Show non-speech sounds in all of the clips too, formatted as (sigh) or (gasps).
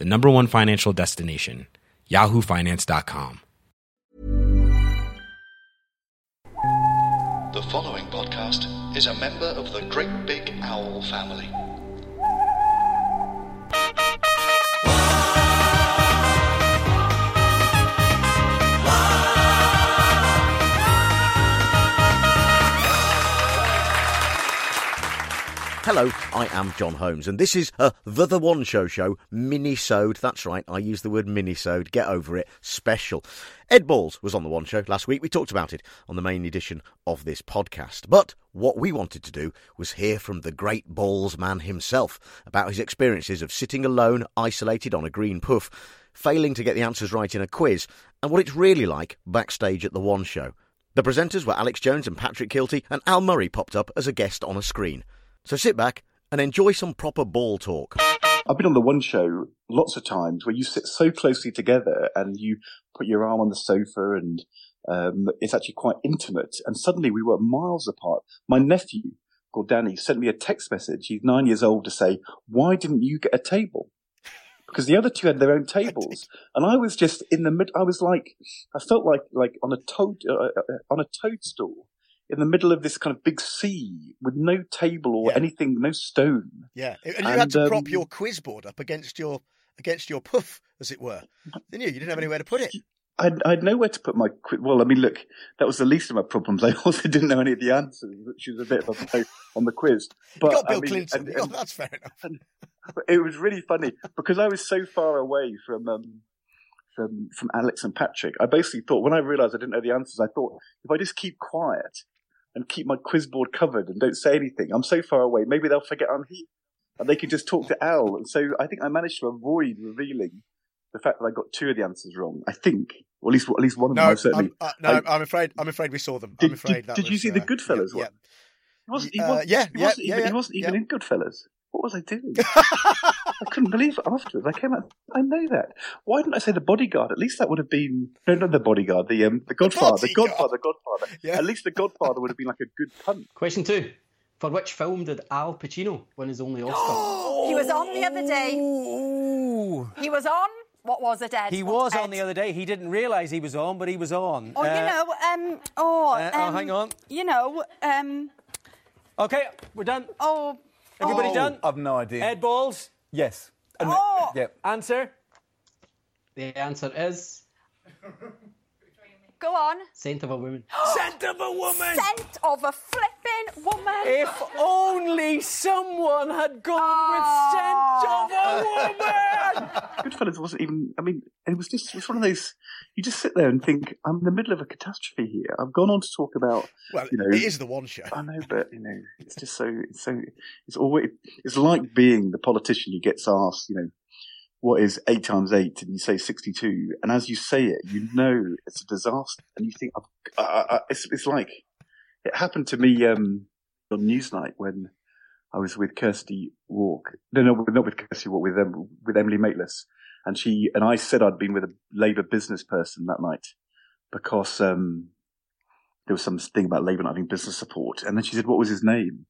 the number one financial destination, yahoofinance.com. The following podcast is a member of the Great Big Owl family. Hello, I am Jon Holmes, and this is uh, the The One Show Show mini-sode. That's right, I use the word mini-sode. Get over it. Special. Ed Balls was on the One Show last week. We talked about it on the main edition of this podcast. But what we wanted to do was hear from the great Balls man himself about his experiences of sitting alone, isolated on a green puff, failing to get the answers right in a quiz, and what it's really like backstage at the One Show. The presenters were Alex Jones and Patrick Kielty, and Al Murray popped up as a guest on a screen. So sit back and enjoy some proper ball talk. I've been on the one show lots of times where you sit so closely together and you put your arm on the sofa and um, it's actually quite intimate. And suddenly we were miles apart. My nephew, called Danny, sent me a text message. He's nine years old to say, why didn't you get a table? Because the other two had their own (laughs) tables, and I was just in the mid. I was like, I felt like like on a toad uh, uh, on a toadstool, in the middle of this kind of big sea with no table or Yeah. anything, no stone. Yeah, and you And, had to um, prop your quiz board up against your against your puff, as it were, didn't you? You didn't have anywhere to put it. I'd, I'd nowhere to put my quiz. Well, I mean, look, that was the least of my problems. (laughs) I also didn't know any of the answers, which was a bit of a blow on the quiz. But you got I Bill mean, Clinton. and- You got- that's fair enough. it was really funny because I was so far away from um, from from Alex and Patrick. I basically thought when I realised I didn't know the answers, I thought if I just keep quiet and keep my quiz board covered and don't say anything, I'm so far away. Maybe they'll forget I'm here, and they can just talk to Al. And so I think I managed to avoid revealing the fact that I got two of the answers wrong. I think, or at least at least one of them. No, I certainly. I'm, uh, no, I- I'm afraid. I'm afraid we saw them. Did- I'm afraid did- did you was, see the uh, Goodfellas yeah, one? He wasn't, he Uh, wasn't, yeah, he wasn't yeah, even, yeah, he wasn't even yeah. in Goodfellas. What was I doing? (laughs) I couldn't believe it afterwards. I came out. I know that. Why didn't I say the bodyguard? At least that would have been no, not the bodyguard. The um, the Godfather. The, bodyguard. Godfather. Godfather. Yeah. At least the Godfather would have been like a good punt. Question two. For which film did Al Pacino win his only Oscar? (gasps) He was on the other day. Ooh. He was on. What was it, Ed? He What, was Ed? on the other day. He didn't realise he was on, but he was on. Oh, Uh, you know, um, oh, uh, oh, um, hang on. You know, um, Okay, we're done. oh, Everybody oh. done? I've no idea. Ed Balls, Yes. And- uh, Oh. Yeah. answer. The answer is Go on. Scent of a Woman. (gasps) Scent of a woman. Scent of a flipping woman. If only someone had gone with ah. scent of a woman. (laughs) Goodfellas wasn't even. I mean, it was just. It was one of those. You just sit there and think, I'm in the middle of a catastrophe here. I've gone on to talk about. Well, you know, it is the one show. I know, but you know, it's just so it's so it's always it's like being the politician who gets asked, you know, what is eight times eight, and you say sixty-two, and as you say it, you know it's a disaster, and you think, I, I, I, it's it's like it happened to me um, on Newsnight when I was with Kirsty Wark. No, no, not with Kirsty Wark, with um, with Emily Maitlis, and she and I said I'd been with a Labour business person that night because um, there was some thing about Labour not having business support. And then she said, what was his name?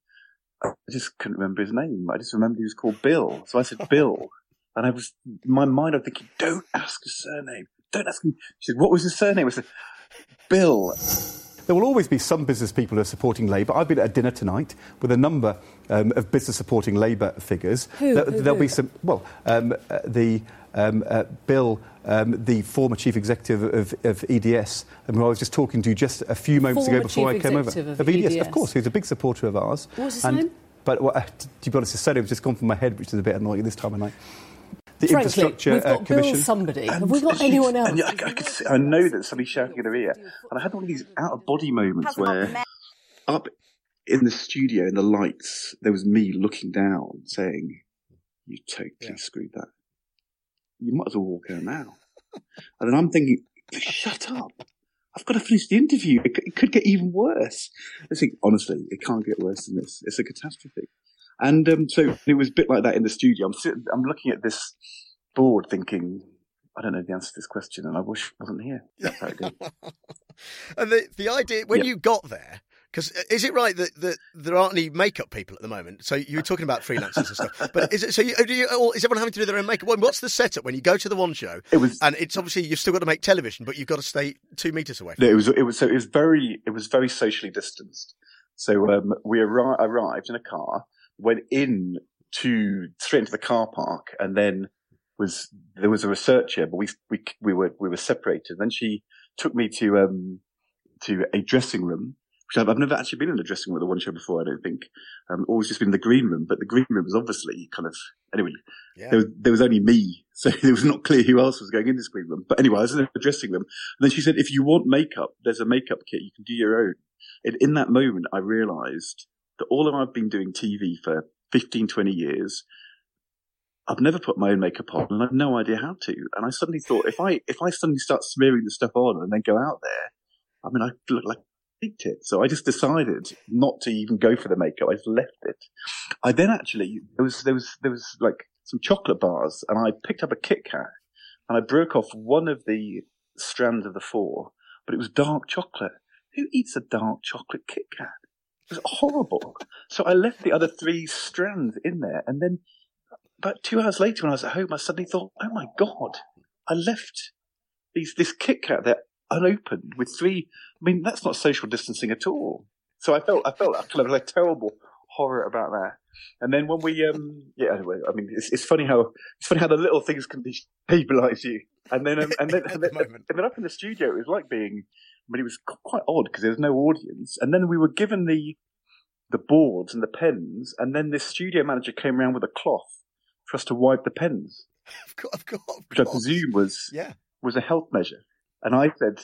I just couldn't remember his name. I just remembered he was called Bill. So I said, (laughs) Bill. And I was, in my mind, I'm thinking, don't ask his surname. Don't ask him. She said, what was his surname? I said, Bill. There will always be some business people who are supporting Labour. I've been at a dinner tonight with a number um, of business supporting Labour figures. Who? There, will be some. Well, um, uh, the um, uh, Bill, um, the former chief executive of, of EDS, um, who I was just talking to just a few moments Former ago before I came over. executive of EDS, EDS. of course, who's a big supporter of ours. What was his And- name? But well, uh, to be honest, his surname's just gone from my head, which is a bit annoying this time of night. The Frankly, infrastructure we've got uh, Bill somebody. And- Have we got anyone else? And yeah, I, I could see, I know that somebody's shouting in her ear, and I had one of these out of body moments where up in the studio in the lights there was me looking down, saying, "You totally screwed that. You might as well walk out now." and then I'm thinking, "Shut up." I've got to finish the interview. It, it could get even worse. I think, honestly, it can't get worse than this. It's a catastrophe. And um, so it was a bit like that in the studio. I'm sitting, I'm looking at this board, thinking, I don't know the answer to this question, and I wish I wasn't here. That's how it goes. And the the idea when you got there, because is it right that, that there aren't any makeup people at the moment? So you were talking about freelancers and stuff, but is it so? You, do you, is everyone having to do their own makeup? What's the setup when you go to the one show? It was, and it's obviously you've still got to make television, but you've got to stay two meters away. No, it was it was so it was very it was very socially distanced. So um, we arri- arrived in a car, went in to straight into the car park, and then was there was a researcher, but we we we were we were separated. Then she took me to um to a dressing room. Which I've, I've never actually been in a dressing room with a one show before. I don't think. Um, always just been in the green room, but the green room was obviously kind of anyway. Yeah. There was there was only me, (laughs) so it was not clear who else was going in this green room. But anyway, I was in the dressing room, and then she said, "If you want makeup, there's a makeup kit. You can do your own." And in that moment, I realised that although I've been doing TV for 15, 20 years, I've never put my own makeup on, and I've no idea how to. And I suddenly thought, if I if I suddenly start smearing the stuff on and then go out there, I mean, I look like big tit. So I just decided not to even go for the makeup. I just left it. I then actually there was there was there was like some chocolate bars, and I picked up a Kit Kat, and I broke off one of the strands of the four, but it was dark chocolate. Who eats a dark chocolate Kit Kat? It was horrible. So I left the other three strands in there, and then about two hours later, when I was at home, I suddenly thought, "Oh my god, I left these this Kit Kat there unopened with three. I mean, that's not social distancing at all." So I felt I felt kind of like terrible horror about that. And then when we, um, yeah, anyway, I mean, it's, it's funny how it's funny how the little things can destabilize you. And then, um, and then, (laughs) and then, and then up in the studio, it was like being. Mean, it was quite odd because there was no audience. And then we were given the the boards and the pens, and then this studio manager came around with a cloth for us to wipe the pens, (laughs) Of course, of course, of which I presume was Yeah. was a health measure. And I said,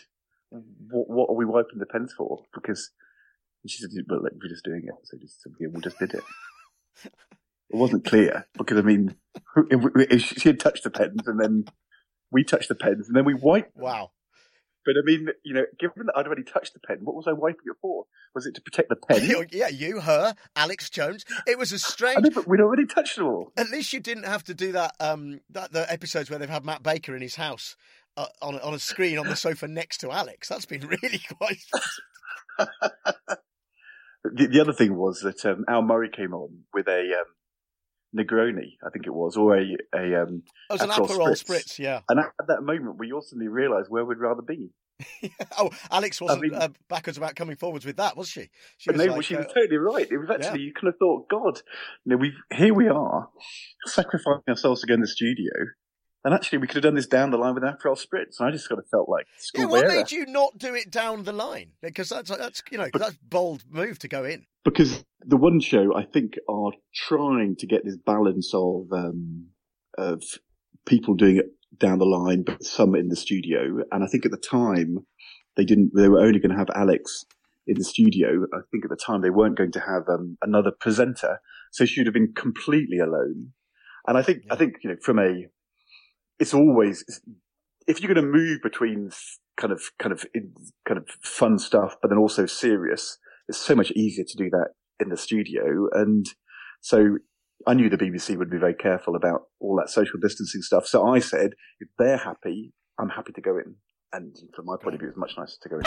"What, what are we wiping the pens for?" Because and she said, "Well, like, we're just doing it." So just yeah, we just did it. It wasn't clear because I mean, if, if she had touched the pens and then we touched the pens and then we wiped. them. Wow. But I mean, you know, given that I'd already touched the pen, what was I wiping it for? Was it to protect the pen? (laughs) yeah, you, her, Alex Jones. It was a strange. I know, but we'd already touched them all. At least you didn't have to do that. Um, that the episodes where they've had Matt Baker in his house uh, on a, on a screen on the sofa next to Alex. That's been (laughs) really quite. (laughs) The, the other thing was that um, Al Murray came on with a um, Negroni, I think it was, or a a um, It was an Aperol spritz, yeah. And at, at that moment, we all suddenly realised where we'd rather be. (laughs) Oh, Alex wasn't mean- uh, backwards about coming forwards with that, was she? She was no, like, she was uh, totally right. It was actually you kind of thought, God, you know, we've here we are sacrificing ourselves to go in the studio, and actually we could have done this down the line with Aperol spritz. And I just kind of felt like Yeah, school what error. made you not do it down the line? Because that's that's you know 'cause that's bold move to go in. because the one show I think are trying to get this balance of um, of people doing it down the line, but some in the studio. And I think at the time they didn't. They were only going to have Alex in the studio. I think at the time they weren't going to have um, another presenter, so she would have been completely alone. And I think I think you know from a it's always if you're going to move between kind of kind of kind of fun stuff, but then also serious, it's so much easier to do that in the studio. And so I knew the BBC would be very careful about all that social distancing stuff. So I said, if they're happy, I'm happy to go in. And from my point of view, it's much nicer to go in.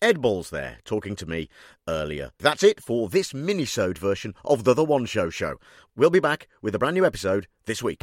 Ed Balls there, talking to me earlier. That's it for this mini-sode version of the The One Show Show. We'll be back with a brand new episode this week.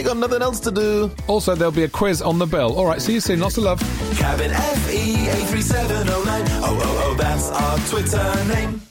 got nothing else to do. Also, there'll be a quiz on the bill. All right, see you soon. Lots of love. Cabin FE 83709. Oh, oh, oh, that's our Twitter name.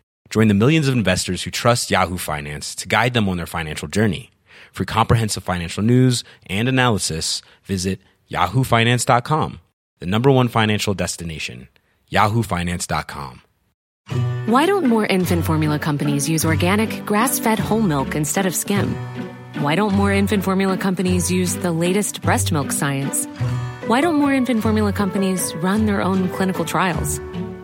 Join the millions of investors who trust Yahoo Finance to guide them on their financial journey. For comprehensive financial news and analysis, visit yahoofinance.com, the number one financial destination, yahoofinance.com. Why don't more infant formula companies use organic, grass fed whole milk instead of skim? Why don't more infant formula companies use the latest breast milk science? Why don't more infant formula companies run their own clinical trials?